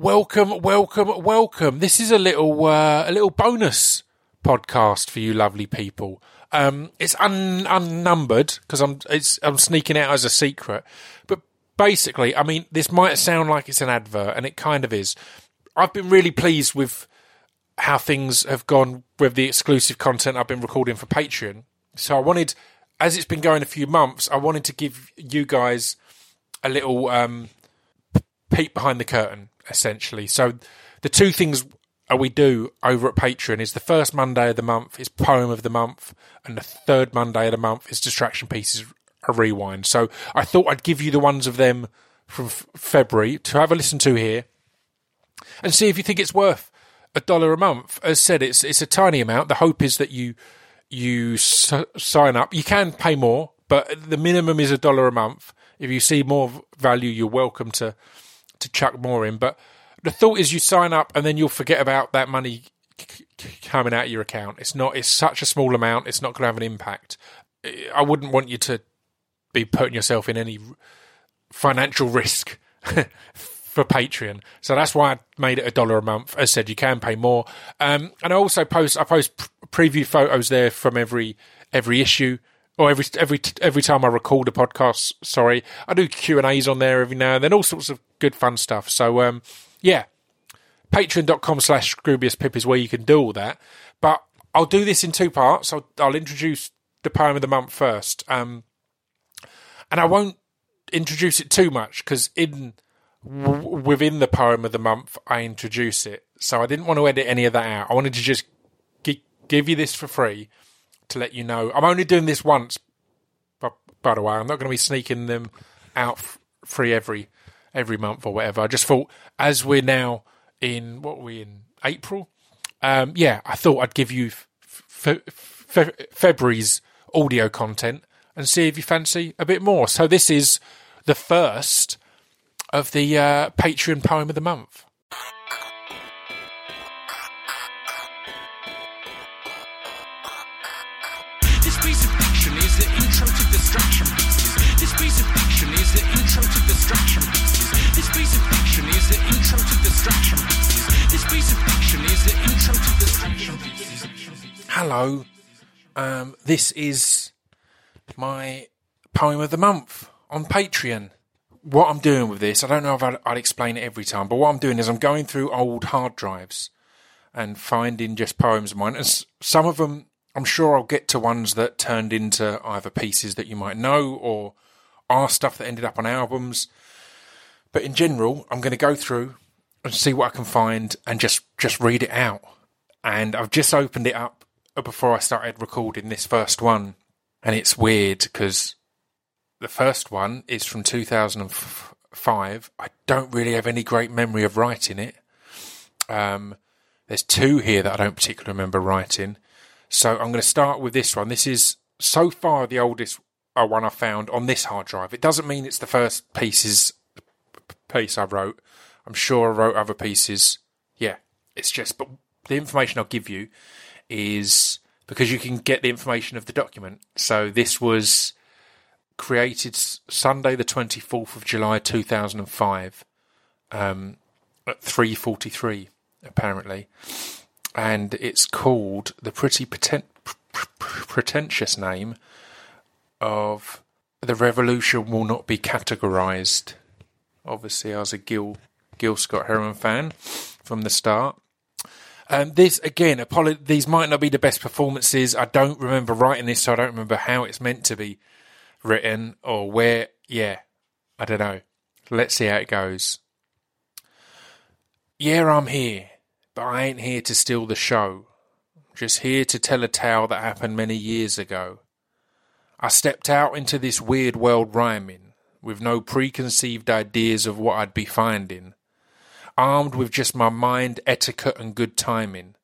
Welcome, welcome, welcome. This is a little uh, a little bonus podcast for you lovely people. Um, it's un- unnumbered because I'm it's I'm sneaking out as a secret. But basically, I mean, this might sound like it's an advert, and it kind of is. I've been really pleased with how things have gone with the exclusive content I've been recording for Patreon. So I wanted, as it's been going a few months, I wanted to give you guys a little um, peek behind the curtain, essentially. So the two things we do over at Patreon is the first Monday of the month is poem of the month, and the third Monday of the month is distraction pieces a rewind. So I thought I'd give you the ones of them from f- February to have a listen to here, and see if you think it's worth a dollar a month. As said, it's it's a tiny amount. The hope is that you you s- sign up. You can pay more, but the minimum is a dollar a month. If you see more value, you're welcome to to chuck more in. But the thought is you sign up and then you'll forget about that money c- c- coming out of your account. It's not. It's such a small amount. It's not going to have an impact. I wouldn't want you to be putting yourself in any financial risk for Patreon. So that's why I made it a dollar a month. As I said, you can pay more. Um, and I also post I post pr- preview photos there from every every issue or every every every time I record a podcast. Sorry, I do Q and A's on there every now and then. All sorts of good fun stuff. So um, yeah, patreon.com slash Scroobius Pip is where you can do all that. But I'll do this in two parts. I'll, I'll introduce the poem of the month first. Um, and I won't introduce it too much because in w- within the poem of the month, I introduce it. So I didn't want to edit any of that out. I wanted to just gi- give you this for free to let you know. I'm only doing this once, but by the way, I'm not going to be sneaking them out f- free every every month or whatever. I just thought, as we're now in what are we in April, um, yeah, I thought I'd give you f- f- February's audio content and see if you fancy a bit more. So this is the first of the uh, Patreon poem of the month. This piece of fiction is the intro to. This piece of fiction is the intro to. Hello, um, this is my poem of the month on Patreon. What I'm doing with this, I don't know if I'd, I'd explain it every time, but what I'm doing is I'm going through old hard drives and finding just poems of mine. And some of them, I'm sure I'll get to ones that turned into either pieces that you might know or are stuff that ended up on albums. But in general, I'm going to go through and see what I can find and just just read it out. And I've just opened it up before I started recording this first one, and it's weird because the first one is from 2005. I don't really have any great memory of writing it. Um, there's two here that I don't particularly remember writing. So I'm going to start with this one. This is so far the oldest uh, one I found on this hard drive. It doesn't mean it's the first pieces piece I wrote. I'm sure I wrote other pieces. Yeah, it's just, but the information I'll give you is because you can get the information of the document. So this was created Sunday, the 24th of July, 2005, um, at 3:43 apparently, and it's called the pretty pretentious name of "The Revolution Will Not Be Categorized." Obviously, I was a Gil Gil Scott Heron fan from the start. Um, this again, these might not be the best performances. I don't remember writing this, so I don't remember how it's meant to be written or where. Yeah, I don't know. Let's see how it goes. Yeah, I'm here, but I ain't here to steal the show. Just here to tell a tale that happened many years ago. I stepped out into this weird world rhyming, with no preconceived ideas of what I'd be finding, armed with just my mind, etiquette, and good timing.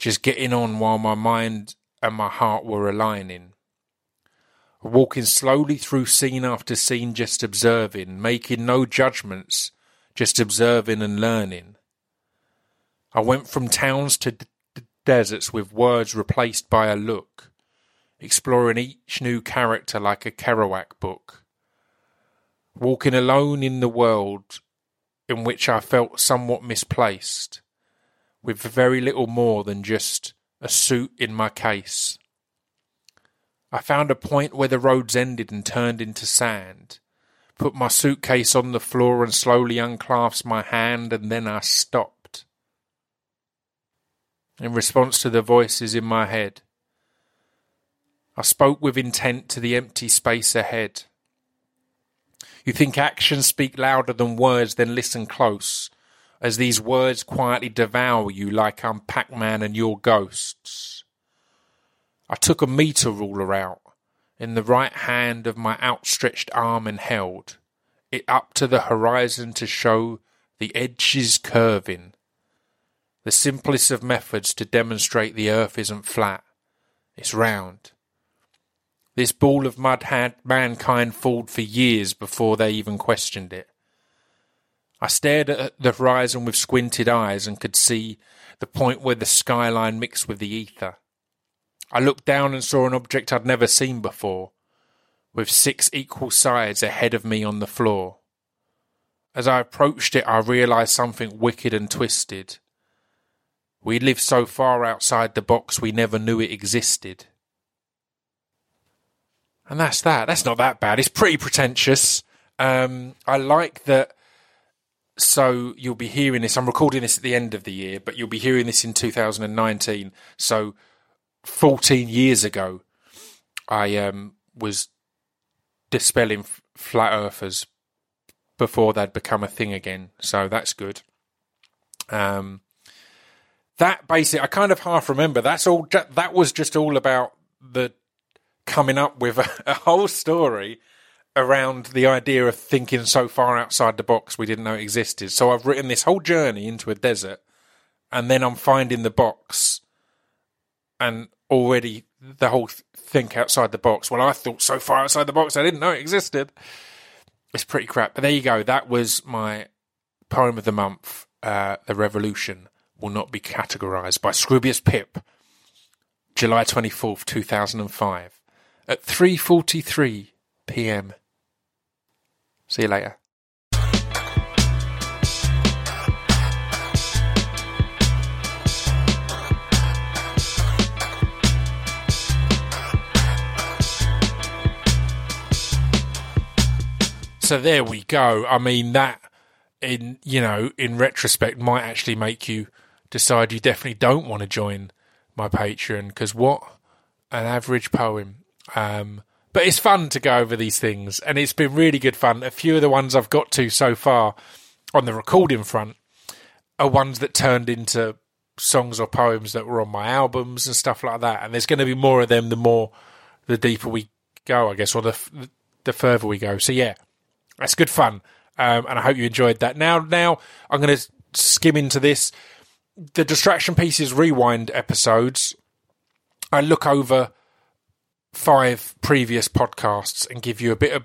Just getting on while my mind and my heart were aligning. Walking slowly through scene after scene, just observing, making no judgments, just observing and learning. I went from towns to d- deserts with words replaced by a look, exploring each new character like a Kerouac book. Walking alone in the world in which I felt somewhat misplaced, with very little more than just a suit in my case. I found a point where the roads ended and turned into sand, put my suitcase on the floor and slowly unclasped my hand, and then I stopped. In response to the voices in my head, I spoke with intent to the empty space ahead. You think actions speak louder than words, then listen close, as these words quietly devour you like I'm Pac Man and your ghosts. I took a meter ruler out in the right hand of my outstretched arm and held it up to the horizon to show the edges curving. The simplest of methods to demonstrate the earth isn't flat, it's round. This ball of mud had mankind fooled for years before they even questioned it. I stared at the horizon with squinted eyes and could see the point where the skyline mixed with the ether. I looked down and saw an object I'd never seen before, with six equal sides ahead of me on the floor. As I approached it, I realized something wicked and twisted. We lived so far outside the box we never knew it existed. And that's that. That's not that bad. It's pretty pretentious. Um, I like that. So you'll be hearing this. I'm recording this at the end of the year, but you'll be hearing this in 2019. So 14 years ago, I um, was dispelling flat earthers before they'd become a thing again. So that's good. Um, that basically, I kind of half remember. That's all. That was just all about the coming up with a, a whole story around the idea of thinking so far outside the box we didn't know it existed. So I've written this whole journey into a desert, and then I'm finding the box, and already the whole think outside the box. Well, I thought so far outside the box I didn't know it existed. It's pretty crap. But there you go. That was my poem of the month. Uh, the Revolution will not be categorized by Scroobius Pip. July 24th, 2005 at 3:43 p.m. See you later. So there we go. I mean that in you know in retrospect might actually make you decide you definitely don't want to join my Patreon because what an average poem um, but it's fun to go over these things, and it's been really good fun. A few of the ones I've got to so far on the recording front are ones that turned into songs or poems that were on my albums and stuff like that. And there's going to be more of them the more the deeper we go, I guess, or the the further we go. So yeah, that's good fun, um, and I hope you enjoyed that. Now, now I'm going to skim into this. The distraction pieces rewind episodes. I look over five previous podcasts and give you a bit of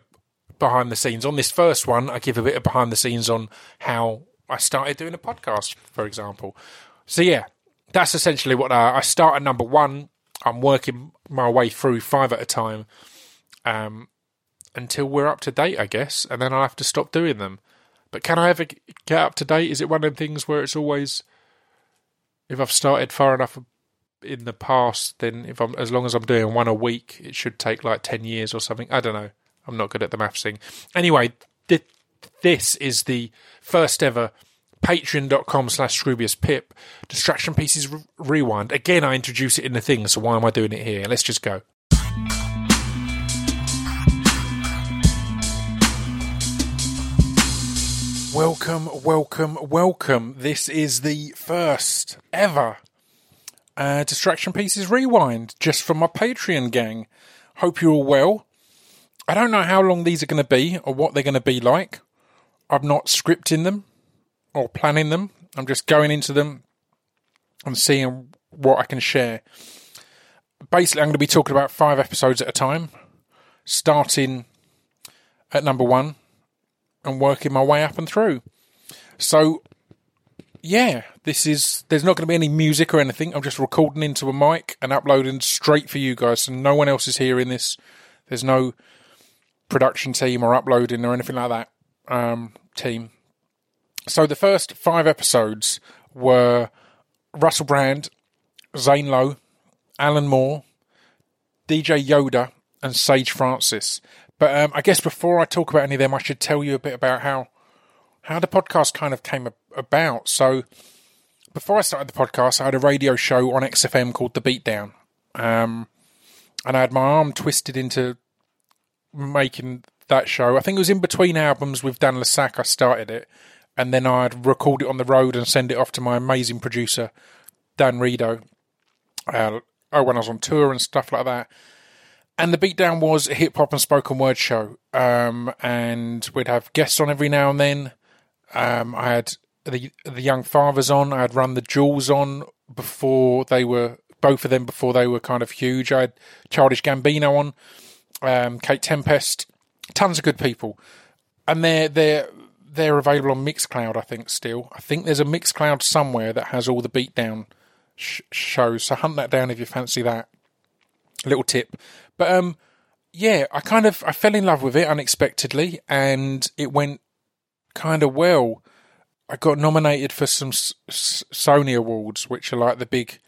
behind the scenes. On this first one, I give a bit of behind the scenes on how I started doing a podcast, for example. So, yeah, that's essentially what I, I start at number one. I'm working my way through five at a time um, until we're up to date, I guess, and then I'll have to stop doing them. But can I ever get up to date? Is it one of them things where it's always, if I've started far enough in the past, then if I'm as long as I'm doing one a week, it should take like ten years or something. I don't know. I'm not good at the maths thing. Anyway, th- this is the first ever patreon.com slash scroobius pip distraction pieces re- rewind again i introduce it in the thing so why am i doing it here let's just go welcome welcome welcome this is the first ever uh, Distraction Pieces Rewind, just for my Patreon gang. Hope you're all well. I don't know how long these are going to be or what they're going to be like. I'm not scripting them or planning them. I'm just going into them and seeing what I can share. Basically, I'm going to be talking about five episodes at a time, starting at number one and working my way up and through. So, yeah, this is. There's not going to be any music or anything. I'm just recording into a mic and uploading straight for you guys, so no one else is hearing this. There's no production team or uploading or anything like that. Um, team. So the first five episodes were Russell Brand, Zane Lowe, Alan Moore, DJ Yoda, and Sage Francis. But um, I guess before I talk about any of them, I should tell you a bit about how how the podcast kind of came about. So before I started the podcast, I had a radio show on XFM called The Beatdown, um, and I had my arm twisted into making that show. I think it was in between albums with Dan le Sac. I started it, and then I'd record it on the road and send it off to my amazing producer Dan Rido. Uh, oh, when I was on tour and stuff like that. And the Beatdown was a hip hop and spoken word show, um, and we'd have guests on every now and then. Um, I had the the young fathers on. I had run the Jewels on before they were both of them before they were kind of huge. I had Childish Gambino on, um, Kate Tempest, tons of good people, and they're they're they're available on Mixcloud. I think still. I think there's a Mixcloud somewhere that has all the Beatdown sh- shows. So hunt that down if you fancy that. Little tip, but um, yeah, I kind of I fell in love with it unexpectedly, and it went kind of well. I got nominated for some S- S- Sony awards, which are like the big,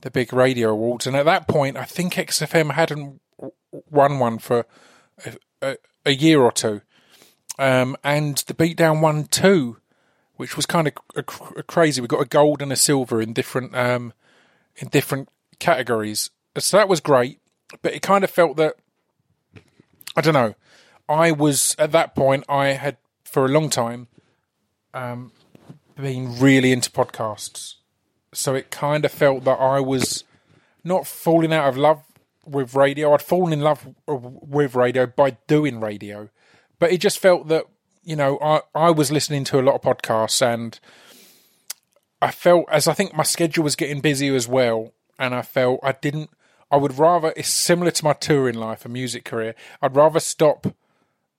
the big radio awards. And at that point, I think XFM hadn't won one for a, a, a year or two. Um, and the Beatdown won two, which was kind of crazy. We got a gold and a silver in different um, in different categories. So that was great. But it kind of felt that I don't know. I was at that point. I had for a long time um, been really into podcasts, so it kind of felt that I was not falling out of love with radio. I'd fallen in love with radio by doing radio, but it just felt that you know I I was listening to a lot of podcasts and I felt as I think my schedule was getting busier as well, and I felt I didn't. I would rather it's similar to my touring life and music career. I'd rather stop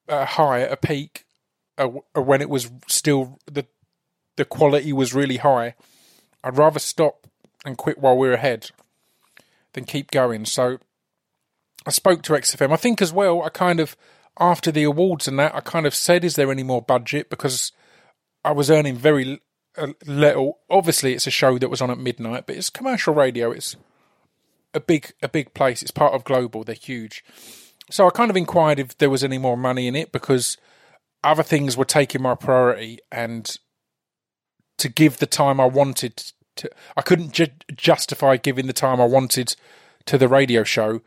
a high at a peak uh, uh, Uh, uh, when it was still the the quality was really high. I'd rather stop and quit while we're ahead than keep going. So I spoke to XFM. I think as well. I kind of after the awards and that, I kind of said, "Is there any more budget?" Because I was earning very little. Obviously, it's a show that was on at midnight, but it's commercial radio. It's a big a big place. It's part of Global. They're huge. So I kind of inquired if there was any more money in it because other things were taking my priority and to give the time I wanted to I couldn't ju- justify giving the time I wanted to the radio show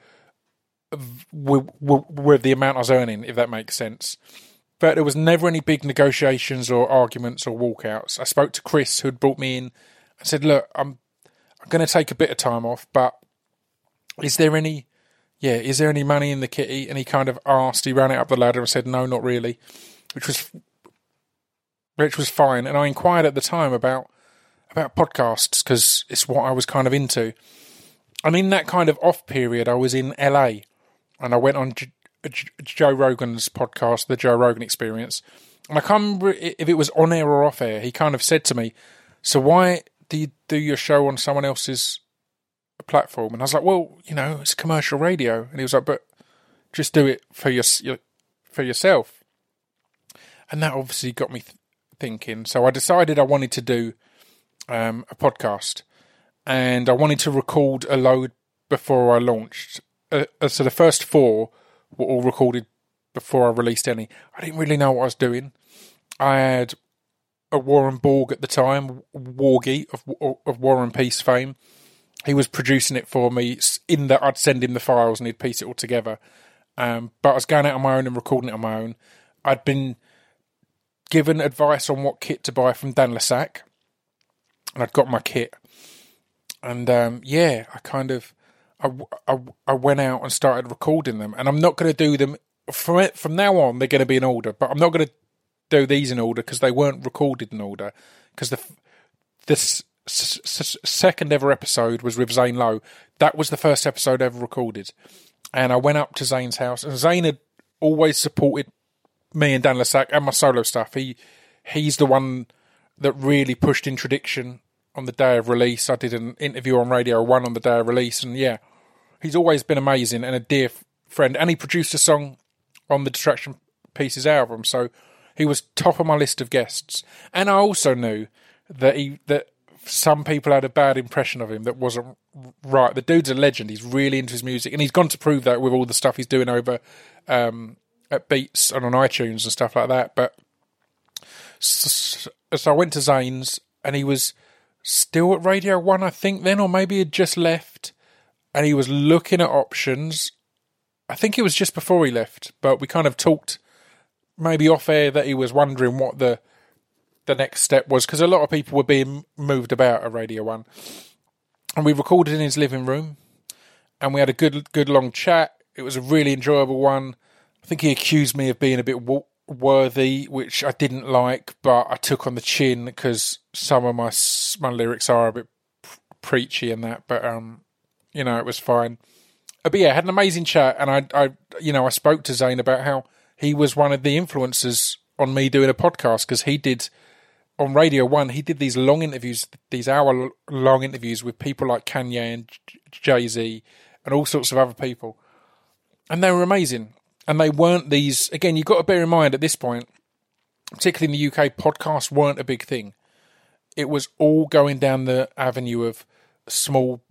with, with, with the amount I was earning if that makes sense. But there was never any big negotiations or arguments or walkouts. I spoke to Chris who had brought me in and said look I'm I'm going to take a bit of time off but is there any yeah, is there any money in the kitty? And he kind of asked, he ran it up the ladder and said, no, not really, which was, which was fine. And I inquired at the time about, about podcasts because it's what I was kind of into. And in that kind of off period, I was in LA and I went on J- J- Joe Rogan's podcast, The Joe Rogan Experience. And I can't remember if it was on air or off air. He kind of said to me, so why do you do your show on someone else's platform. And I was like, well, you know, it's commercial radio. And he was like, but just do it for your, your for yourself. And that obviously got me th- thinking. So I decided I wanted to do um, a podcast, and I wanted to record a load before I launched. Uh, uh, so the first four were all recorded before I released any. I didn't really know what I was doing. I had a Warren Borg at the time, Wargy of, of War and Peace fame he was producing it for me in that I'd send him the files and he'd piece it all together. Um, but I was going out on my own and recording it on my own. I'd been given advice on what kit to buy from Dan le Sac, and I'd got my kit. And um, yeah, I kind of I, I, I went out and started recording them. And I'm not going to do them from it, from now on. They're going to be in order, but I'm not going to do these in order because they weren't recorded in order. Because the this s- s- second ever episode was with Zane Lowe. That was the first episode ever recorded. And I went up to Zane's house, and Zane had always supported me and Dan le Sac and my solo stuff. He he's the one that really pushed Introduction on the day of release. I did an interview on Radio One on the day of release, and yeah, he's always been amazing and a dear f- friend. And he produced a song on the Distraction Pieces album. So he was top of my list of guests, and I also knew that he that some people had a bad impression of him that wasn't right. The dude's a legend. He's really into his music, and he's gone to prove that with all the stuff he's doing over um, at Beats and on iTunes and stuff like that. But so, so I went to Zane's, and he was still at Radio One, I think, then, or maybe had just left, and he was looking at options. I think it was just before he left, but we kind of talked maybe off air that he was wondering what the the next step was because a lot of people were being moved about at Radio One, and we recorded in his living room, and we had a good good long chat. It was a really enjoyable one. I think he accused me of being a bit worthy, which I didn't like, but I took on the chin because some of my my lyrics are a bit preachy and that. But um, you know, it was fine. Uh, but yeah, I had an amazing chat, and I, I, you know, I spoke to Zane about how he was one of the influences on me doing a podcast because he did on Radio One. He did these long interviews, these hour long interviews with people like Kanye and Jay Z and all sorts of other people, and they were amazing. And they weren't these again. You've got to bear in mind at this point, particularly in the UK, podcasts weren't a big thing. It was all going down the avenue of small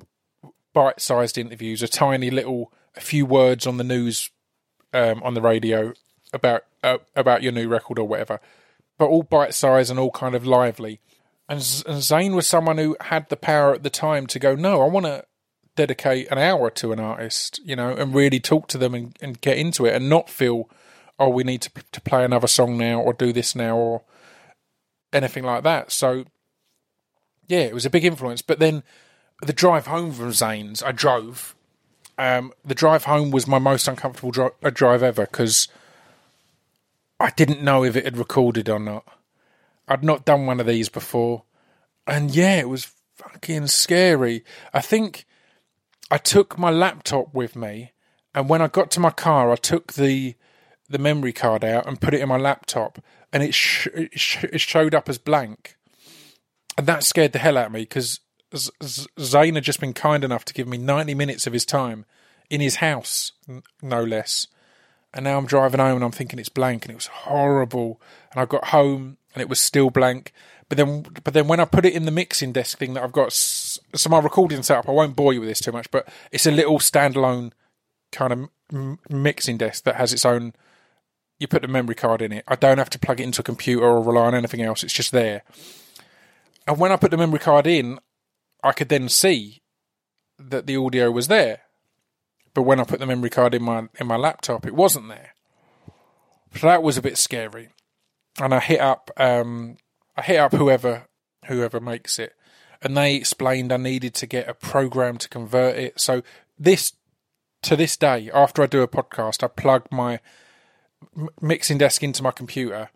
bite-sized interviews, a tiny little, a few words on the news, um, on the radio about uh, about your new record or whatever, but all bite-sized and all kind of lively. And, Z- and Zane was someone who had the power at the time to go, no, I want to dedicate an hour to an artist, you know, and really talk to them and, and get into it, and not feel, oh, we need to to play another song now or do this now or anything like that. So, yeah, it was a big influence. But then the drive home from Zane's, I drove. Um, the drive home was my most uncomfortable dri- uh, drive ever because I didn't know if it had recorded or not. I'd not done one of these before, and yeah, it was fucking scary. I think I took my laptop with me, and when I got to my car, I took the the memory card out and put it in my laptop, and it, sh- it, sh- it showed up as blank, and that scared the hell out of me because Z- Z- Zane had just been kind enough to give me 90 minutes of his time in his house, n- no less. And now I'm driving home and I'm thinking it's blank and it was horrible. And I got home and it was still blank. But then, but then when I put it in the mixing desk thing that I've got, so my recording setup, I won't bore you with this too much, but it's a little standalone kind of mixing desk that has its own. You put the memory card in it. I don't have to plug it into a computer or rely on anything else. It's just there. And when I put the memory card in, I could then see that the audio was there. But when I put the memory card in my in my laptop, it wasn't there. So that was a bit scary. And I hit up um, I hit up whoever whoever makes it, and they explained I needed to get a program to convert it. So this to this day, after I do a podcast, I plug my mixing desk into my computer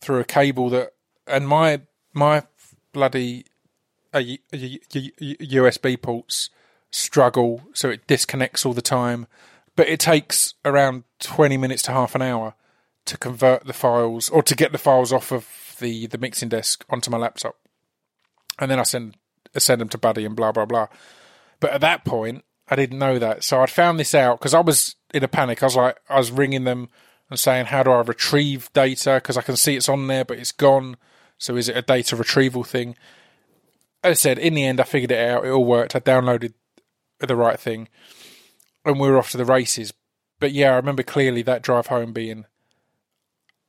through a cable that, and my my bloody uh, USB ports struggle, so it disconnects all the time. But it takes around twenty minutes to half an hour to convert the files or to get the files off of the the mixing desk onto my laptop, and then I send I send them to Buddy and blah blah blah. But at that point, I didn't know that, so I'd found this out because I was in a panic. I was like, I was ringing them and saying, "How do I retrieve data? Because I can see it's on there, but it's gone. So is it a data retrieval thing?" As I said, in the end, I figured it out. It all worked. I downloaded the right thing, and we were off to the races. But yeah, I remember clearly that drive home being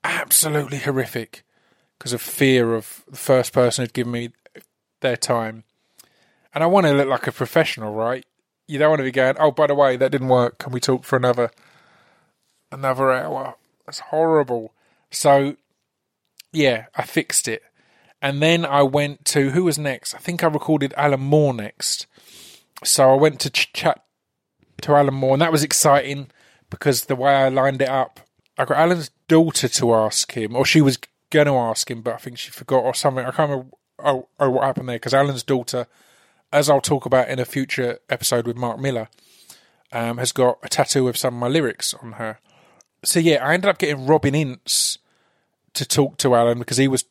absolutely horrific because of fear of the first person who'd given me their time. And I want to look like a professional, right? You don't want to be going, oh, by the way, that didn't work. Can we talk for another another hour? That's horrible. So, yeah, I fixed it. And then I went to, who was next? I think I recorded Alan Moore next. So I went to ch- chat to Alan Moore, and that was exciting because the way I lined it up, I got Alan's daughter to ask him, or she was going to ask him, but I think she forgot or something. I can't remember oh, oh, what happened there because Alan's daughter, as I'll talk about in a future episode with Mark Millar, um, has got a tattoo of some of my lyrics on her. So yeah, I ended up getting Robin Ince to talk to Alan because he was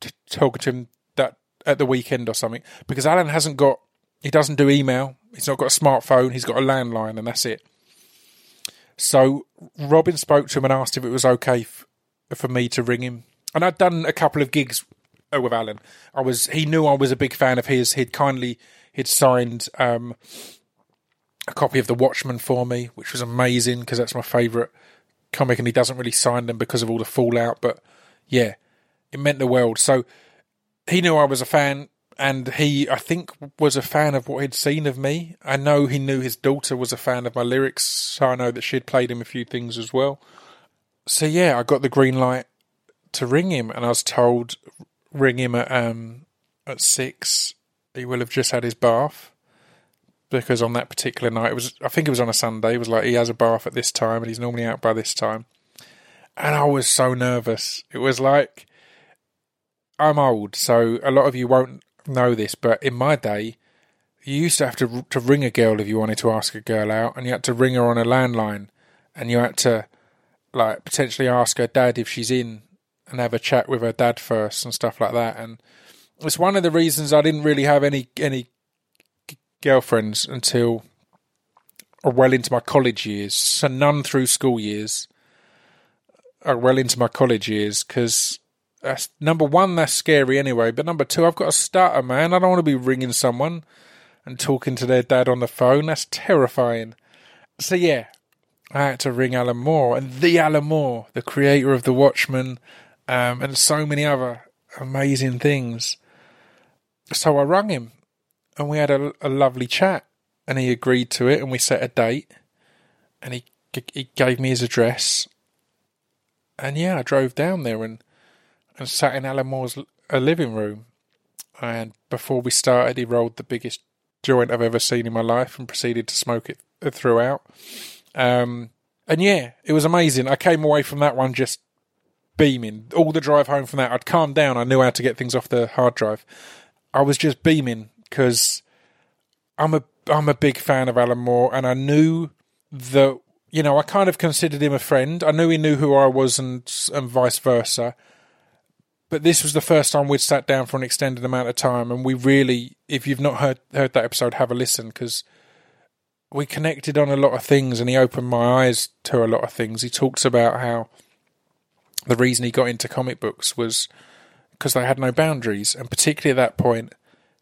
t- talking to him that at the weekend or something. Because Alan hasn't got, he doesn't do email. He's not got a smartphone. He's got a landline, and that's it. So Robin spoke to him and asked if it was okay f- for me to ring him. And I'd done a couple of gigs uh, with Alan. I was he knew I was a big fan of his. He'd kindly he'd signed um, a copy of The Watchmen for me, which was amazing because that's my favourite comic, and he doesn't really sign them because of all the fallout. But yeah, it meant the world. So he knew I was a fan, and he, I think, was a fan of what he'd seen of me. I know he knew his daughter was a fan of my lyrics, so I know that she'd played him a few things as well. So yeah, I got the green light to ring him, and I was told ring him at um at six. He will have just had his bath because on that particular night it was I think it was on a Sunday. It was like he has a bath at this time and he's normally out by this time. And I was so nervous. It was like I'm old, so a lot of you won't know this, but in my day, you used to have to to ring a girl if you wanted to ask a girl out, and you had to ring her on a landline, and you had to like potentially ask her dad if she's in and have a chat with her dad first and stuff like that. And it's one of the reasons I didn't really have any any girlfriends until well into my college years. So none through school years. Or well into my college years because that's number one. That's scary anyway. But number two, I've got a stutter, man. I don't want to be ringing someone and talking to their dad on the phone. That's terrifying. So yeah, I had to ring Alan Moore and the Alan Moore, the creator of The Watchmen, um, and so many other amazing things. So I rang him and we had a, a lovely chat and he agreed to it and we set a date and he he gave me his address. And yeah I drove down there and and sat in Alan Moore's living room. And before we started he rolled the biggest joint I've ever seen in my life and proceeded to smoke it throughout. Um, and yeah it was amazing. I came away from that one just beaming all the drive home from that I'd calmed down I knew how to get things off the hard drive I was just beaming because I'm a I'm a big fan of Alan Moore, and I knew that you know I kind of considered him a friend. I knew he knew who I was, and and vice versa. But this was the first time we'd sat down for an extended amount of time, and we really, if you've not heard heard that episode, have a listen because we connected on a lot of things, and he opened my eyes to a lot of things. He talks about how the reason he got into comic books was because they had no boundaries, and particularly at that point,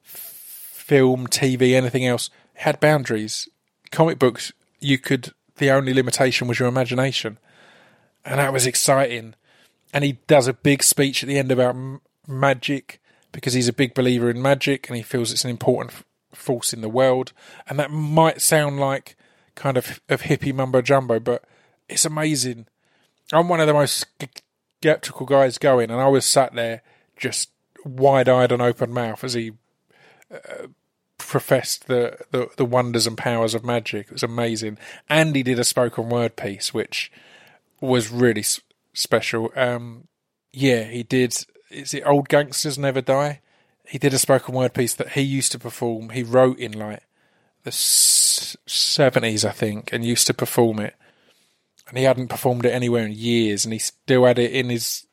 film, TV, anything else had boundaries. Comic books, you could. The only limitation was your imagination, and that was exciting. And he does a big speech at the end about m- magic because he's a big believer in magic and he feels it's an important f- force in the world. And that might sound like kind of of hippie mumbo jumbo, but it's amazing. I'm one of the most skeptical guys going, and I was sat there just wide eyed and open mouth as he uh, professed the, the, the wonders and powers of magic. It was amazing, and he did a spoken word piece, which was really s- special. Um, yeah, he did. Is it Old Gangsters Never Die? He did a spoken word piece that he used to perform. He wrote in like the seventies, I think, and used to perform it. And he hadn't performed it anywhere in years, and he still had it in his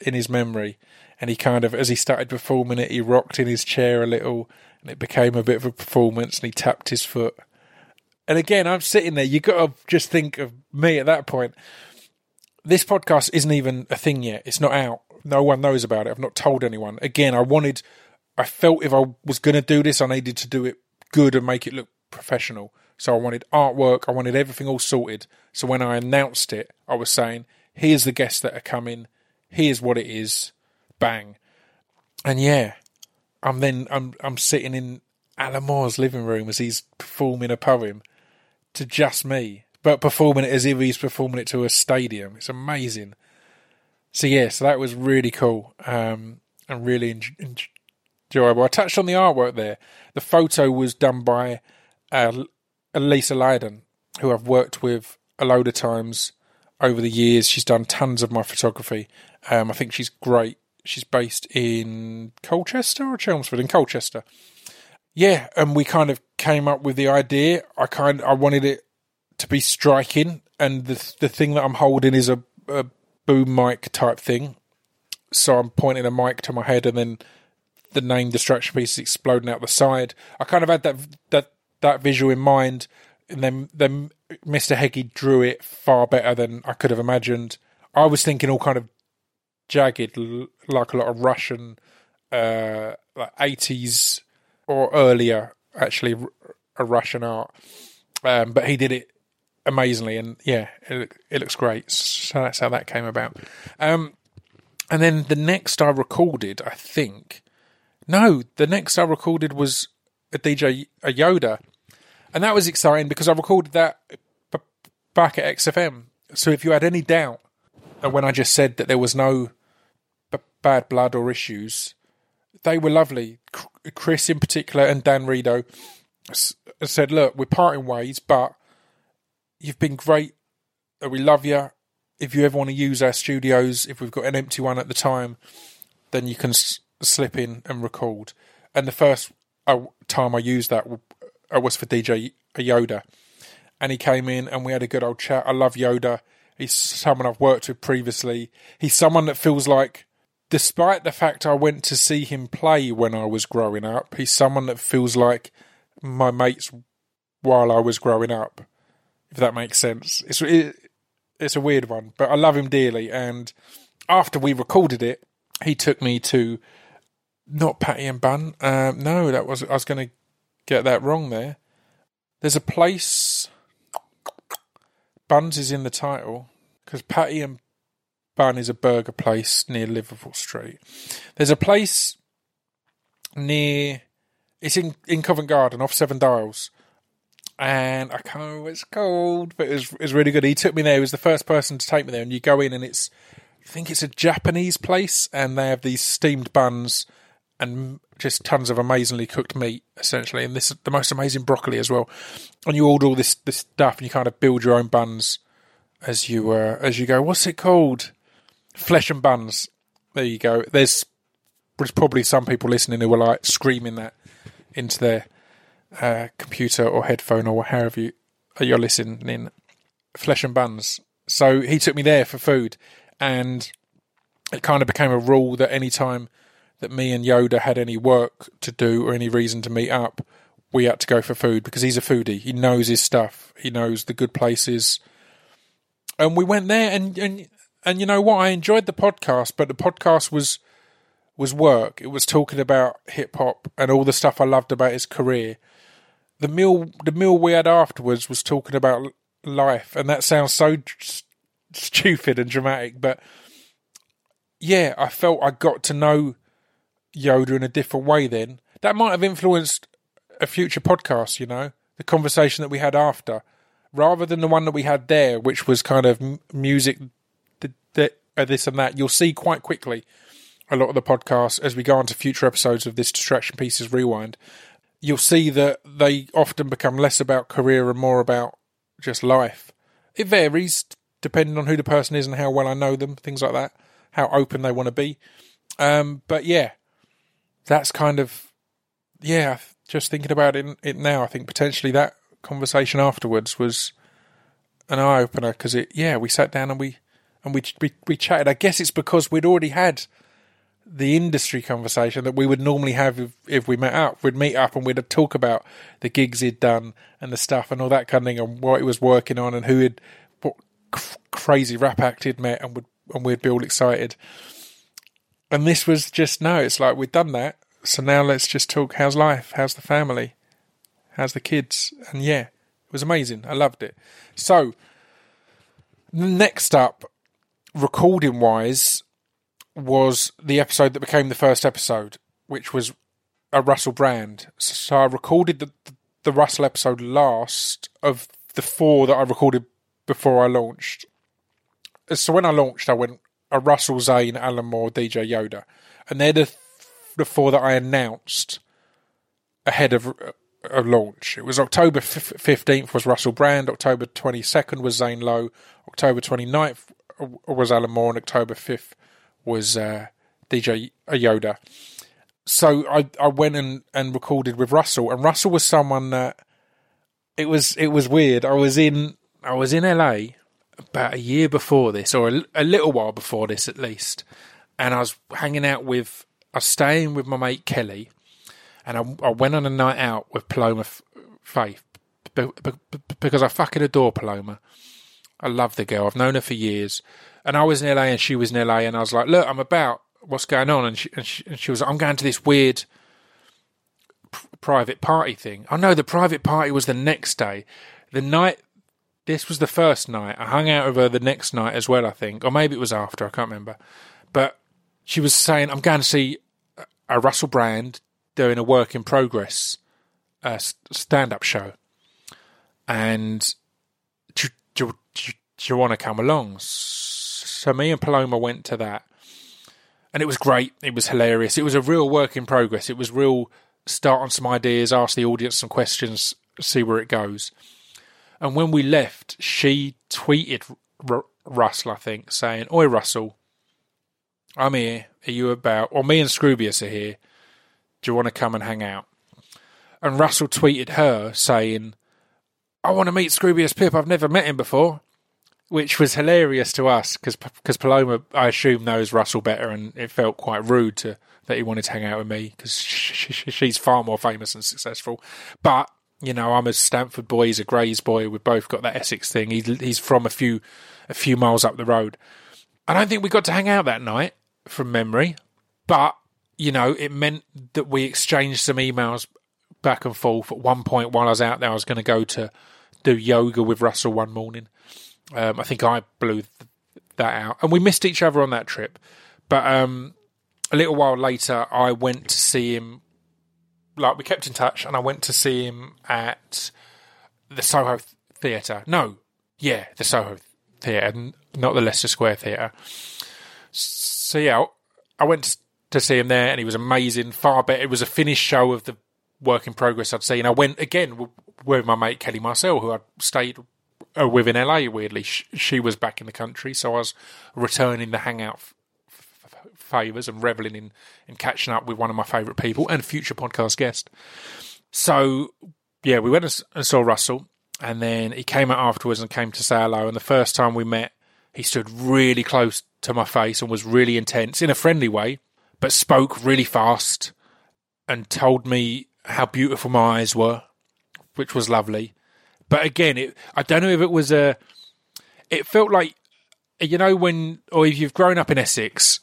in his memory. And he kind of, as he started performing it, he rocked in his chair a little, and it became a bit of a performance. And he tapped his foot. And again, I'm sitting there. You got to just think of me at that point. This podcast isn't even a thing yet. It's not out. No one knows about it. I've not told anyone. Again, I wanted, I felt if I was going to do this, I needed to do it good and make it look professional. So I wanted artwork. I wanted everything all sorted. So when I announced it, I was saying, here's the guests that are coming. Here's what it is. Bang. And yeah, I'm then, I'm, I'm sitting in Alan Moore's living room as he's performing a poem to just me, but performing it as if he's performing it to a stadium. It's amazing. So yeah, so that was really cool um, and really en- enjoyable. I touched on the artwork there. The photo was done by uh, Elisa Leiden, who I've worked with a load of times over the years. She's done tons of my photography. Um, I think she's great. She's based in Colchester or Chelmsford in Colchester. Yeah, and we kind of came up with the idea. I kind I wanted it to be striking, and the the thing that I'm holding is a, a boom mic type thing. So I'm pointing a mic to my head, and then the name distraction piece is exploding out the side. I kind of had that that that visual in mind, and then then Mr. Heggie drew it far better than I could have imagined. I was thinking all kind of jagged, like a lot of Russian, uh, like eighties or earlier, actually, a Russian art. Um, but he did it amazingly, and yeah, it, it looks great. So that's how that came about. Um, and then the next I recorded, I think, no, the next I recorded was a DJ a Yoda, and that was exciting because I recorded that b- back at XFM. So if you had any doubt uh, when I just said that there was no b- bad blood or issues, they were lovely. C- Chris in particular and Dan Rido s- said, "Look, we're parting ways, but you've been great. Uh, We love you. If you ever want to use our studios, if we've got an empty one at the time, then you can s- slip in and record." And the first uh, time I used that w- uh, was for DJ Yoda, and he came in and we had a good old chat. I love Yoda. He's someone I've worked with previously. He's someone that feels like, despite the fact I went to see him play when I was growing up, he's someone that feels like my mates while I was growing up. If that makes sense, it's it, it's a weird one, but I love him dearly. And after we recorded it, he took me to not Patty and Bun. Um, no, that was I was going to get that wrong there. There's a place. Buns is in the title because Patty and Bun is a burger place near Liverpool Street. There's a place near. It's in in Covent Garden off Seven Dials, and I can't remember what it's called, but it was, it was really good. He took me there. He was the first person to take me there, and you go in and it's. I think it's a Japanese place, and they have these steamed buns and just tons of amazingly cooked meat, essentially, and this the most amazing broccoli as well. And you order all this this stuff, and you kind of build your own buns as you uh, as you go. What's it called? Flesh and buns. There you go. There's there's probably some people listening who are like screaming that into their uh, computer or headphone or however you you're listening. Flesh and buns. So he took me there for food, and it kind of became a rule that any time that me and Yoda had any work to do or any reason to meet up, we had to go for food because he's a foodie. He knows his stuff. He knows the good places. And we went there and and and you know what? I enjoyed the podcast, but the podcast was was work. It was talking about hip hop and all the stuff I loved about his career. The meal the meal we had afterwards was talking about life, and that sounds so s- stupid and dramatic, but yeah, I felt I got to know Yoda in a different way then. That might have influenced a future podcast, you know, the conversation that we had after, rather than the one that we had there, which was kind of music, th- th- uh, this and that. You'll see quite quickly a lot of the podcasts as we go on to future episodes of this Distraction Pieces Rewind. You'll see that they often become less about career and more about just life. It varies depending on who the person is and how well I know them, things like that, how open they want to be. Um, but yeah, that's kind of yeah. Just thinking about it, it now, I think potentially that conversation afterwards was an eye opener because it yeah we sat down and we and we, we we chatted. I guess it's because we'd already had the industry conversation that we would normally have if, if we met up. We'd meet up and we'd talk about the gigs he'd done and the stuff and all that kind of thing and what he was working on and who had what crazy rap act he'd met and would and we'd be all excited. And this was just no, it's like we've done that. So now let's just talk how's life? How's the family? How's the kids? And yeah, it was amazing. I loved it. So next up, recording wise, was the episode that became the first episode, which was a Russell Brand. So I recorded the the Russell episode last of the four that I recorded before I launched. So when I launched, I went a Russell Zane, Alan Moore, DJ Yoda, and they're the the four that I announced ahead of a launch. It was October fifteenth was Russell Brand, October twenty second was Zane Lowe, October 29th was Alan Moore, and October fifth was uh, DJ Yoda. So I I went and, and recorded with Russell, and Russell was someone that it was it was weird. I was in I was in LA about a year before this, or a, a little while before this at least, and I was hanging out with I was staying with my mate Kelly, and I, I went on a night out with Paloma F- Faith be- be- be- because I fucking adore Paloma. I love the girl. I've known her for years. And I was in LA and she was in LA. And I was like, look, I'm about. What's going on? And she, and she, and she was like, I'm going to this weird private party thing. Oh, no, the private party was the next day. The night. This was the first night. I hung out with her the next night as well, I think. Or maybe it was after. I can't remember. But she was saying, I'm going to see a- Russell Brand doing a work in progress uh, stand up show. And do, do, do, do you want to come along? So me and Paloma went to that, and it was great. It was hilarious. It was a real work in progress. It was real start on some ideas, ask the audience some questions, see where it goes. And when we left, she tweeted R- Russell, I think, saying, "Oi, Russell, I'm here. Are you about? Or me and Scroobius are here. Do you want to come and hang out?" And Russell tweeted her saying, I want to meet Scroobius Pip. I've never met him before, which was hilarious to us because because Paloma, I assume, knows Russell better, and it felt quite rude to that he wanted to hang out with me because sh- sh- she's far more famous and successful. But you know, I'm a Stanford boy. He's a Grays boy. We've both got that Essex thing. He's he's from a few a few miles up the road. I don't think we got to hang out that night from memory, but you know, it meant that we exchanged some emails back and forth. At one point, while I was out there, I was going to go to do yoga with Russell one morning. Um, I think I blew th- that out, and we missed each other on that trip. But um, a little while later, I went to see him. Like we kept in touch, and I went to see him at the Soho Theatre. No, yeah, the Soho Theatre, not the Leicester Square Theatre. So yeah, I went to see him there, and he was amazing. Far better. It was a finished show of the work in progress I'd seen. I went again with my mate Kelly Marcel, who I'd stayed uh, with in LA. Weirdly, she was back in the country, so I was returning the hangout f- f- favors and reveling in in catching up with one of my favourite people and future podcast guest. So yeah, we went and saw Russell, and then he came out afterwards and came to say hello. And the first time we met, he stood really close to my face and was really intense in a friendly way, but spoke really fast and told me how beautiful my eyes were, which was lovely. But again, it, I don't know if it was a. It felt like, you know, when or if you've grown up in Essex,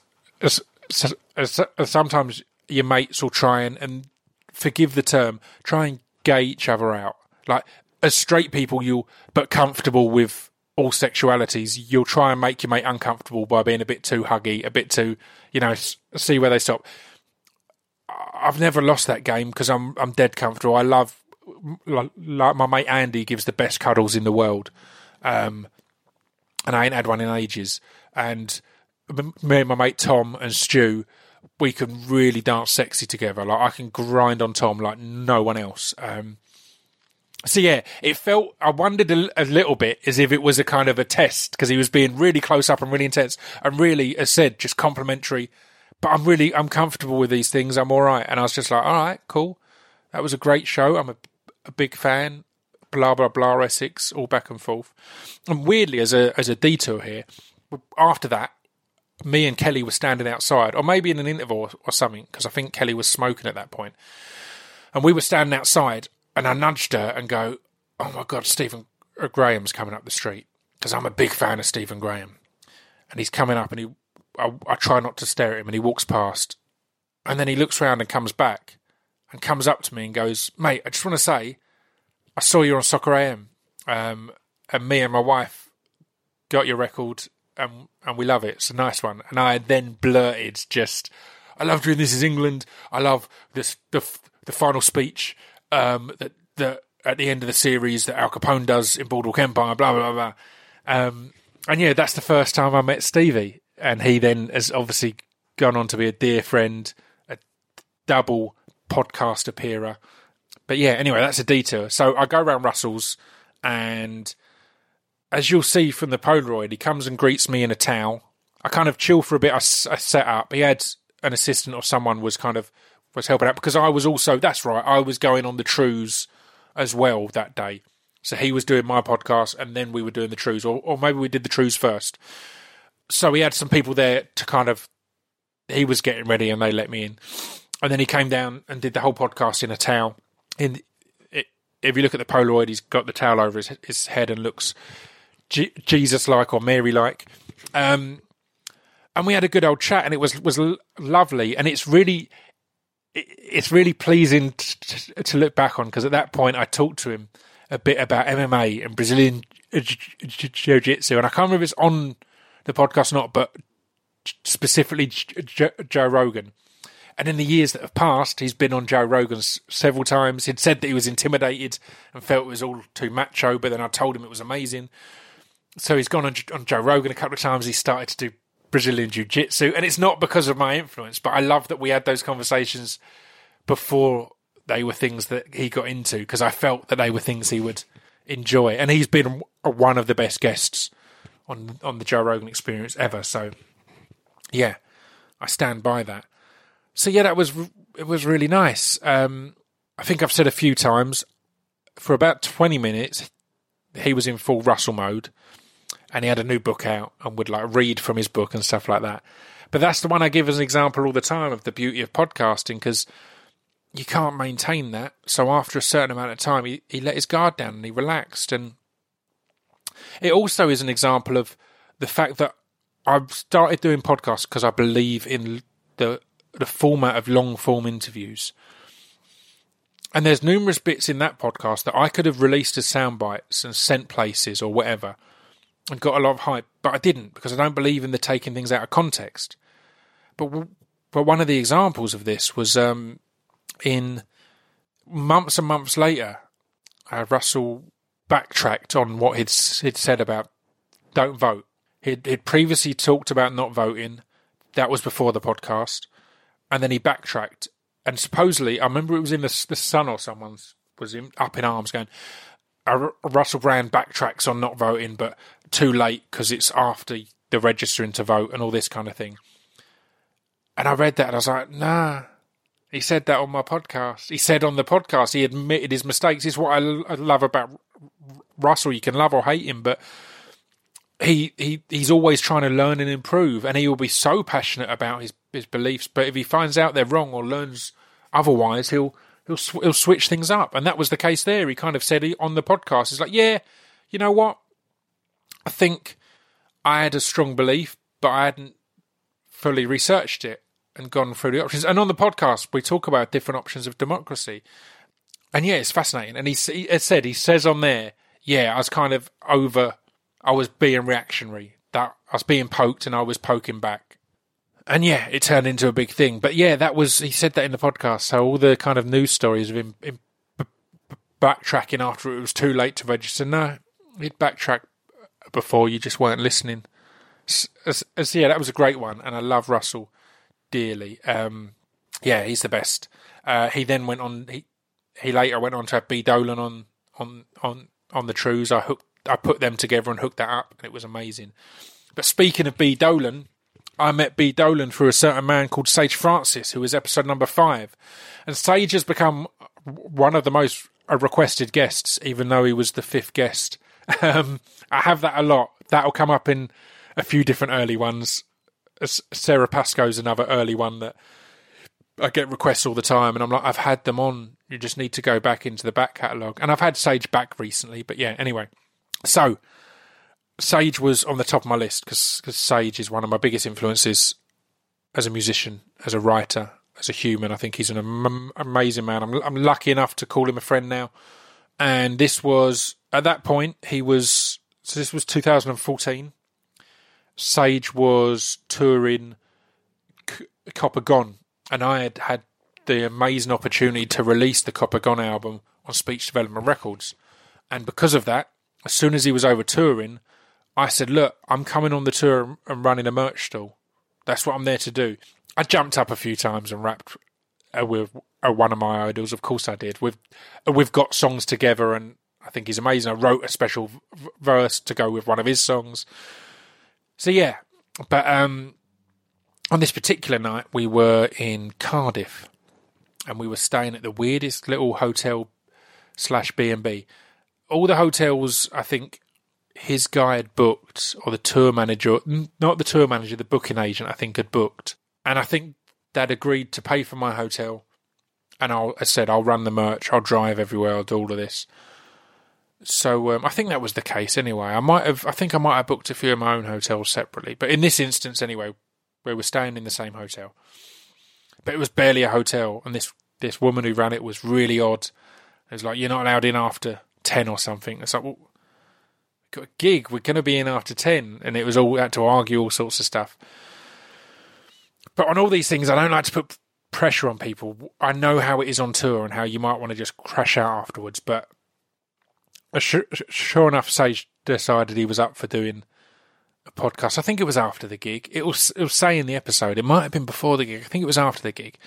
sometimes your mates will try and, and forgive the term, try and gay each other out. Like as straight people, you'll but comfortable with all sexualities, you'll try and make your mate uncomfortable by being a bit too huggy, a bit too, you know, see where they stop. I've never lost that game because I'm I'm dead comfortable. I love like, like my mate Andy gives the best cuddles in the world, um, and I ain't had one in ages. And me and my mate Tom and Stu, we can really dance sexy together. Like I can grind on Tom like no one else. Um, so yeah, it felt. I wondered a, a little bit as if it was a kind of a test because he was being really close up and really intense and really, as said, just complimentary. But I'm really, I'm comfortable with these things. I'm all right, and I was just like, all right, cool. That was a great show. I'm a, a big fan. Blah blah blah. Essex, all back and forth. And weirdly, as a as a detour here, after that, me and Kelly were standing outside, or maybe in an interval or, something, because I think Kelly was smoking at that point. And we were standing outside, and I nudged her and go, "Oh my God, Stephen Graham's coming up the street," because I'm a big fan of Stephen Graham, and he's coming up, and he, I, I try not to stare at him, and he walks past, and then he looks round and comes back, and comes up to me and goes, "Mate, I just want to say, I saw you on Soccer AM, um, and me and my wife got your record, and and we love it. It's a nice one." And I then blurted, "Just, I love doing this is England. I love this the the final speech um, that that at the end of the series that Al Capone does in Boardwalk Empire. Blah blah blah." Um, and yeah, that's the first time I met Stevie, and he then has obviously gone on to be a dear friend, a double podcast appearer. But yeah, anyway, that's a detour. So I go around Russell's, and as you'll see from the Polaroid, he comes and greets me in a towel. I kind of chill for a bit. I set up. He had an assistant or someone was kind of was helping out because I was also that's right. I was going on the Trews as well that day. So he was doing my podcast, and then we were doing the Trews, or, or maybe we did the Trews first. So he had some people there to kind of. He was getting ready, and they let me in, and then he came down and did the whole podcast in a towel. In if you look at the Polaroid, he's got the towel over his, his head and looks Jesus like or Mary like. Um, and we had a good old chat, and it was was l- lovely. And it's really it, it's really pleasing t- t- to look back on because at that point I talked to him a bit about MMA and Brazilian Jiu Jitsu, and I can't remember if it's on the podcast or not, but specifically J- J- Joe Rogan. And in the years that have passed, he's been on Joe Rogan s- several times. He'd said that he was intimidated and felt it was all too macho, but then I told him it was amazing. So he's gone on, on Joe Rogan a couple of times. He started to do Brazilian Jiu Jitsu. And it's not because of my influence, but I love that we had those conversations before they were things that he got into because I felt that they were things he would enjoy. And he's been one of the best guests on on the Joe Rogan experience ever. So yeah, I stand by that. So yeah, that was it was really nice. Um, I think I've said a few times for about twenty minutes he was in full Russell mode, and he had a new book out and would like read from his book and stuff like that. But that's the one I give as an example all the time of the beauty of podcasting because you can't maintain that. So after a certain amount of time, he, he let his guard down and he relaxed. And it also is an example of the fact that I've started doing podcasts because I believe in the the format of long form interviews. And there's numerous bits in that podcast that I could have released as sound bites and sent places or whatever and got a lot of hype, but I didn't because I don't believe in the taking things out of context. But but one of the examples of this was um, in months and months later, uh, Russell backtracked on what he'd, he'd said about don't vote. He'd, he'd previously talked about not voting. That was before the podcast. And then he backtracked. And supposedly, I remember it was in the, the Sun or someone's was in, up in arms going, uh, Russell Brand backtracks on not voting, but too late because it's after the registering to vote and all this kind of thing. And I read that and I was like, nah, he said that on my podcast. He said on the podcast he admitted his mistakes. It's what I, love about Russell. You can love or hate him, but he he he's always trying to learn and improve, and he will be so passionate about his his beliefs. But if he finds out they're wrong or learns otherwise, he'll he'll sw- he'll switch things up, and that was the case there. He kind of said he, on the podcast, "He's like, yeah, you know what? I think I had a strong belief, but I hadn't fully researched it." and gone through the options. And on the podcast, we talk about different options of democracy. And yeah, it's fascinating. And he, he said, he says on there, yeah, I was kind of over, I was being reactionary. That I was being poked and I was poking back. And yeah, it turned into a big thing. But yeah, that was, he said that in the podcast. So all the kind of news stories of him, him backtracking after it was too late to register. No, he'd backtrack before you just weren't listening. So, yeah, that was a great one. And I love Russell dearly. Um, yeah, he's the best. Uh, he then went on. He he later went on to have B Dolan on on on on the Trews. I hooked. I put them together and hooked that up, and it was amazing. But speaking of B Dolan, I met B Dolan through a certain man called Sage Francis, who was episode number five, and Sage has become one of the most requested guests, even though he was the fifth guest. Um, I have that a lot. That'll come up in a few different early ones. Sara Pascoe's another early one that I get requests all the time, and I'm like, I've had them on. You just need to go back into the back catalogue. And I've had Sage back recently, but yeah, anyway. So, Sage was on the top of my list because Sage is one of my biggest influences as a musician, as a writer, as a human. I think he's an am- amazing man. I'm, I'm lucky enough to call him a friend now. And this was, at that point, he was, so this was 2014. Sage was touring C- Copper Gone, and I had had the amazing opportunity to release the Copper Gone album on Speech Development Records. And because of that, as soon as he was over touring, I said, Look, I'm coming on the tour and running a merch stall. That's what I'm there to do. I jumped up a few times and rapped uh, with uh, one of my idols. Of course, I did. We've we've got songs together, and I think he's amazing. I wrote a special verse to go with one of his songs. So yeah, but um, on this particular night, we were in Cardiff, and we were staying at the weirdest little hotel slash B and B. All the hotels, I think, his guy had booked, or the tour manager, not the tour manager, the booking agent, I think, had booked, and I think they'd agreed to pay for my hotel. And I'll, I said, I'll run the merch, I'll drive everywhere, I'll do all of this. So um, I think that was the case anyway. I might have, I think I might have booked a few of my own hotels separately, but in this instance anyway, we were staying in the same hotel. But it was barely a hotel, and this this woman who ran it was really odd. It was like you're not allowed in after ten or something. It's like, well, we've got a gig, we're going to be in after ten, and it was all had to argue all sorts of stuff. But on all these things, I don't like to put pressure on people. I know how it is on tour and how you might want to just crash out afterwards, but sure, sure enough, Sage decided he was up for doing a podcast. I think it was after the gig. It was it was say in the episode. It might have been before the gig. I think it was after the gig.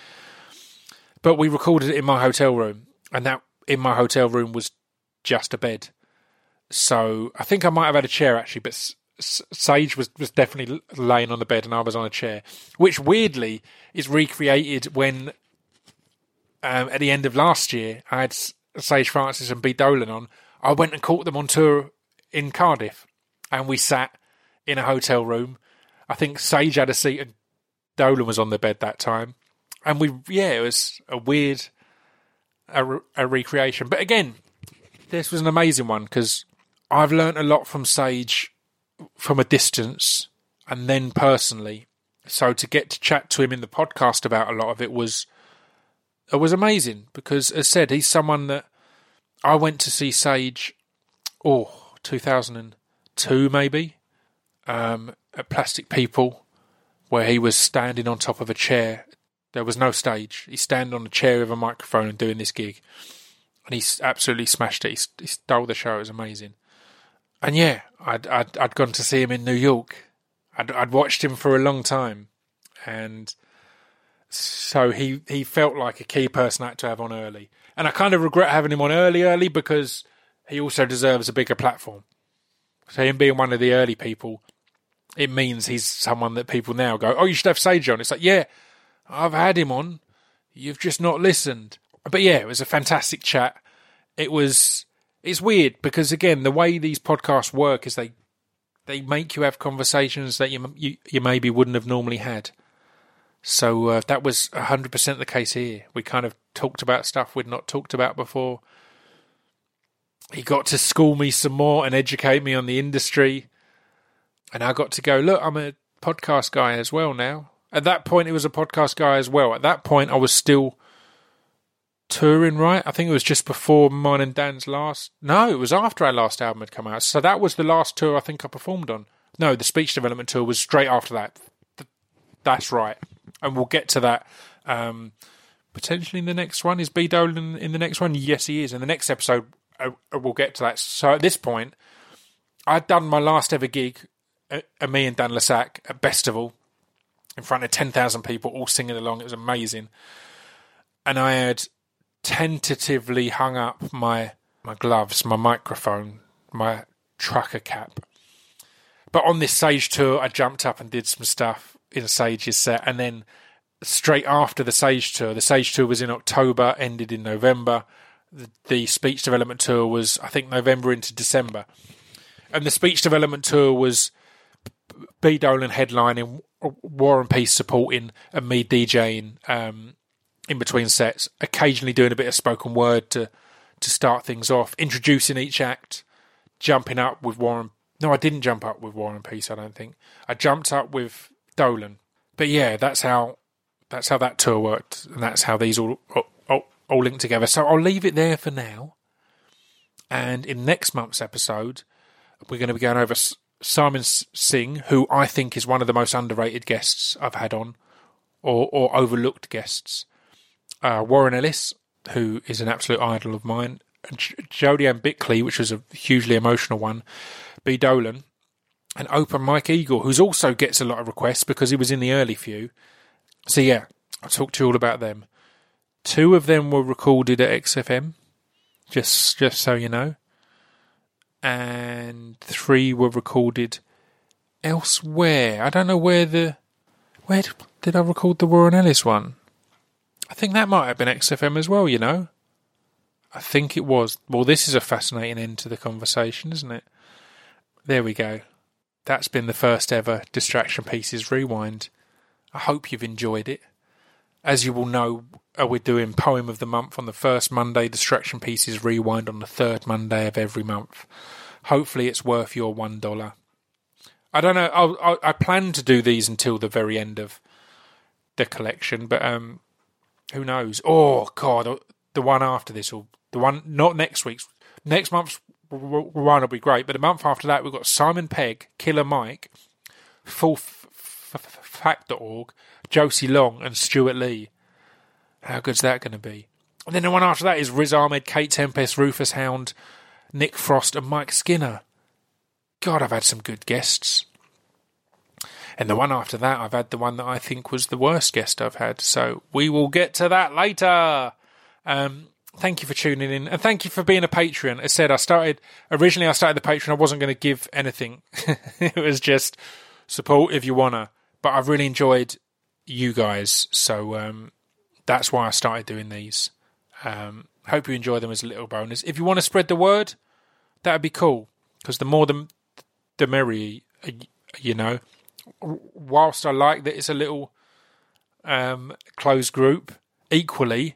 But we recorded it in my hotel room, and that in my hotel room was just a bed. So I think I might have had a chair actually, but Sage was, was definitely laying on the bed and I was on a chair, which weirdly is recreated when um, at the end of last year I had Sage Francis and B Dolan on. I went and caught them on tour in Cardiff, and we sat in a hotel room. I think Sage had a seat and Dolan was on the bed that time, and we yeah it was a weird a, a recreation. But again, this was an amazing one because I've learnt a lot from Sage from a distance and then personally. So to get to chat to him in the podcast about a lot of it was it was amazing because as said, he's someone that I went to see Sage oh 2002 maybe um, at Plastic People where he was standing on top of a chair. There was no stage. He's standing on a chair with a microphone and doing this gig and he absolutely smashed it. He, he stole the show. It was amazing. And yeah, I'd I'd, I'd gone to see him in New York. I'd I'd watched him for a long time, and so he he felt like a key person I had to have on early. And I kind of regret having him on early, early because he also deserves a bigger platform. So him being one of the early people, it means he's someone that people now go, "Oh, you should have Sage on." It's like, yeah, I've had him on. You've just not listened. But yeah, it was a fantastic chat. It was. It's weird because again, the way these podcasts work is they they make you have conversations that you you, you maybe wouldn't have normally had. So uh, that was hundred percent the case here. We kind of talked about stuff we'd not talked about before. He got to school me some more and educate me on the industry, and I got to go. Look, I'm a podcast guy as well now. At that point, it was a podcast guy as well. At that point, I was still touring, right? I think it was just before mine and Dan's last. No, it was after our last album had come out. So that was the last tour I think I performed on. No, the speech development tour was straight after that. That's right, and we'll get to that. Um, potentially in the next one is B Dolan in the next one. Yes, he is. In the next episode, uh, uh, we'll get to that. So at this point, I'd done my last ever gig, uh, uh, me and Dan le Sac at Bestival, in front of ten thousand people, all singing along. It was amazing, and I had tentatively hung up my my gloves, my microphone, my trucker cap. But on this Sage tour, I jumped up and did some stuff in Sage's set, and then straight after the Sage tour, the Sage tour was in October, ended in November. The, the speech development tour was, I think, November into December, and the speech development tour was B Dolan headlining, Warren Peace supporting, and me DJing. Um, in between sets, occasionally doing a bit of spoken word to to start things off, introducing each act, jumping up with Warren. No, I didn't jump up with Warren Peace. I don't think I jumped up with Dolan. But yeah, that's how that's how that tour worked, and that's how these all all, all linked together. So I'll leave it there for now. And in next month's episode, we're going to be going over Simon Singh, who I think is one of the most underrated guests I've had on, or or overlooked guests uh, Warren Ellis, who is an absolute idol of mine, J- Jodi Bickley, which was a hugely emotional one, B. Dolan, and Open Mike Eagle, who's also gets a lot of requests because he was in the early few. So yeah, I'll talk to you all about them. Two of them were recorded at XFM, just just so you know, and three were recorded elsewhere. I don't know where the where did I record the Warren Ellis one? I think that might have been XFM as well, you know. I think it was. Well, this is a fascinating end to the conversation, isn't it? There we go. That's been the first ever Distraction Pieces Rewind. I hope you've enjoyed it. As you will know, uh, we're doing poem of the month on the first Monday, distraction pieces rewind on the third Monday of every month. Hopefully, it's worth your one dollar. I don't know. I'll, I'll, I plan to do these until the very end of the collection, but um, who knows? Oh God, uh, the one after this, or the one not next week's, next month's one will be great, but a month after that, we've got Simon Pegg, Killer Mike, Full Fact.org, Josie Long, and Stewart Lee. How good's that going to be? And then the one after that is Riz Ahmed, Kate Tempest, Rufus Hound, Nick Frost, and Mike Skinner. God, I've had some good guests. And the one after that, I've had the one that I think was the worst guest I've had. So we will get to that later. Um, thank you for tuning in and thank you for being a patron. As I said, I started originally. I started the Patreon. I wasn't going to give anything. it was just support if you wanna. But I've really enjoyed you guys, so um, that's why I started doing these. Um, hope you enjoy them as a little bonus. If you want to spread the word, that would be cool because the more the the merrier, you know. Whilst I like that it's a little um, closed group, equally,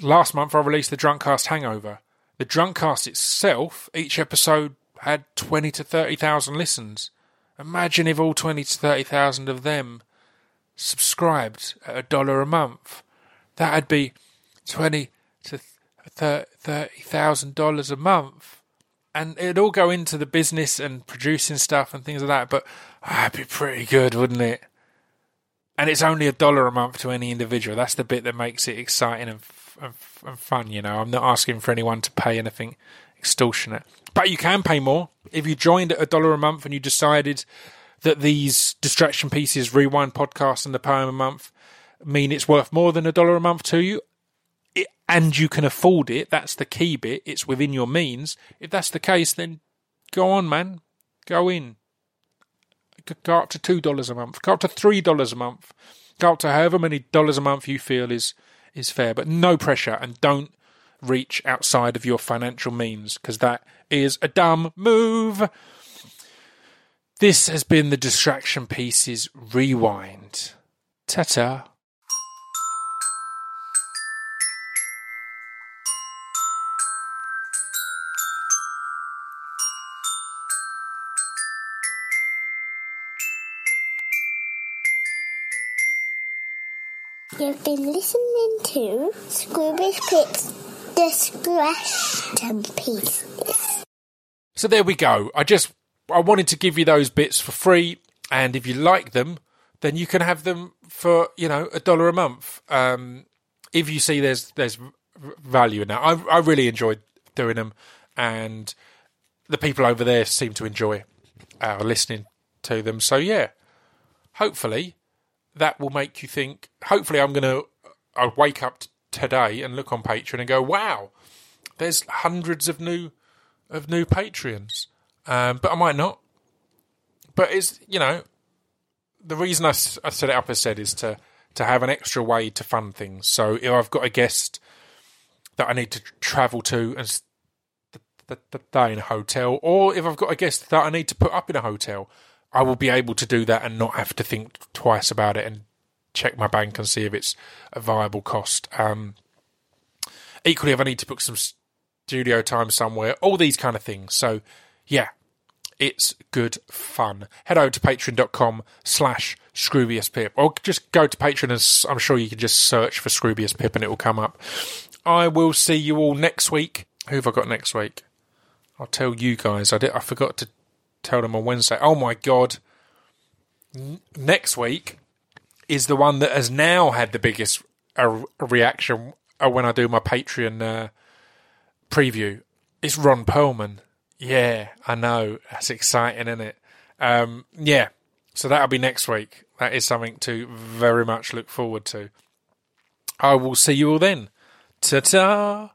last month I released the Drunkcast Hangover. The Drunkcast itself, each episode had twenty to thirty thousand listens. Imagine if all twenty to thirty thousand of them subscribed at a dollar a month. That'd be twenty to thirty thousand dollars a month, and it'd all go into the business and producing stuff and things like that. But oh, that'd be pretty good, wouldn't it? And it's only a dollar a month to any individual. That's the bit that makes it exciting and, and, and fun. You know, I'm not asking for anyone to pay anything extortionate, but you can pay more if you joined at a dollar a month and you decided that these distraction pieces, rewind podcasts, and the poem a month mean it's worth more than a dollar a month to you, and you can afford it. That's the key bit. It's within your means. If that's the case, then go on, man. Go in. Go up to two dollars a month. Go up to three dollars a month. Go up to however many dollars a month you feel is is fair, but no pressure, and don't reach outside of your financial means because that is a dumb move. This has been the Distraction Pieces Rewind. Ta ta. You've been listening to Scroobius Pip's Distraction Pieces. So there we go. I just I wanted to give you those bits for free, and if you like them, then you can have them for you know a dollar a month. Um, if you see there's there's value in that, I I really enjoyed doing them, and the people over there seem to enjoy uh, listening to them. So yeah, hopefully that will make you think. Hopefully, I'm going to I'll wake up t- today and look on Patreon and go, wow, there's hundreds of new of new Patreons. Um, but I might not. But it's you know, the reason I, set it up as said is to to have an extra way to fund things. So if I've got a guest that I need to travel to and stay in a hotel, or if I've got a guest that I need to put up in a hotel, I will be able to do that and not have to think twice about it and check my bank and see if it's a viable cost. Um, equally, if I need to book some studio time somewhere, all these kind of things. So, yeah, it's good fun. Head over to patreon.com slash Scroobius Pip or just go to Patreon and I'm sure you can just search for Scroobius Pip and it will come up. I will see you all next week. Who have I got next week? I'll tell you guys. I did. I forgot to tell them on Wednesday. Oh my god! N- next week is the one that has now had the biggest uh, reaction uh, when I do my Patreon uh, preview. It's Ron Perlman. Yeah, I know. That's exciting, isn't it? Um, yeah. So that'll be next week. That is something to very much look forward to. I will see you all then. Ta ta.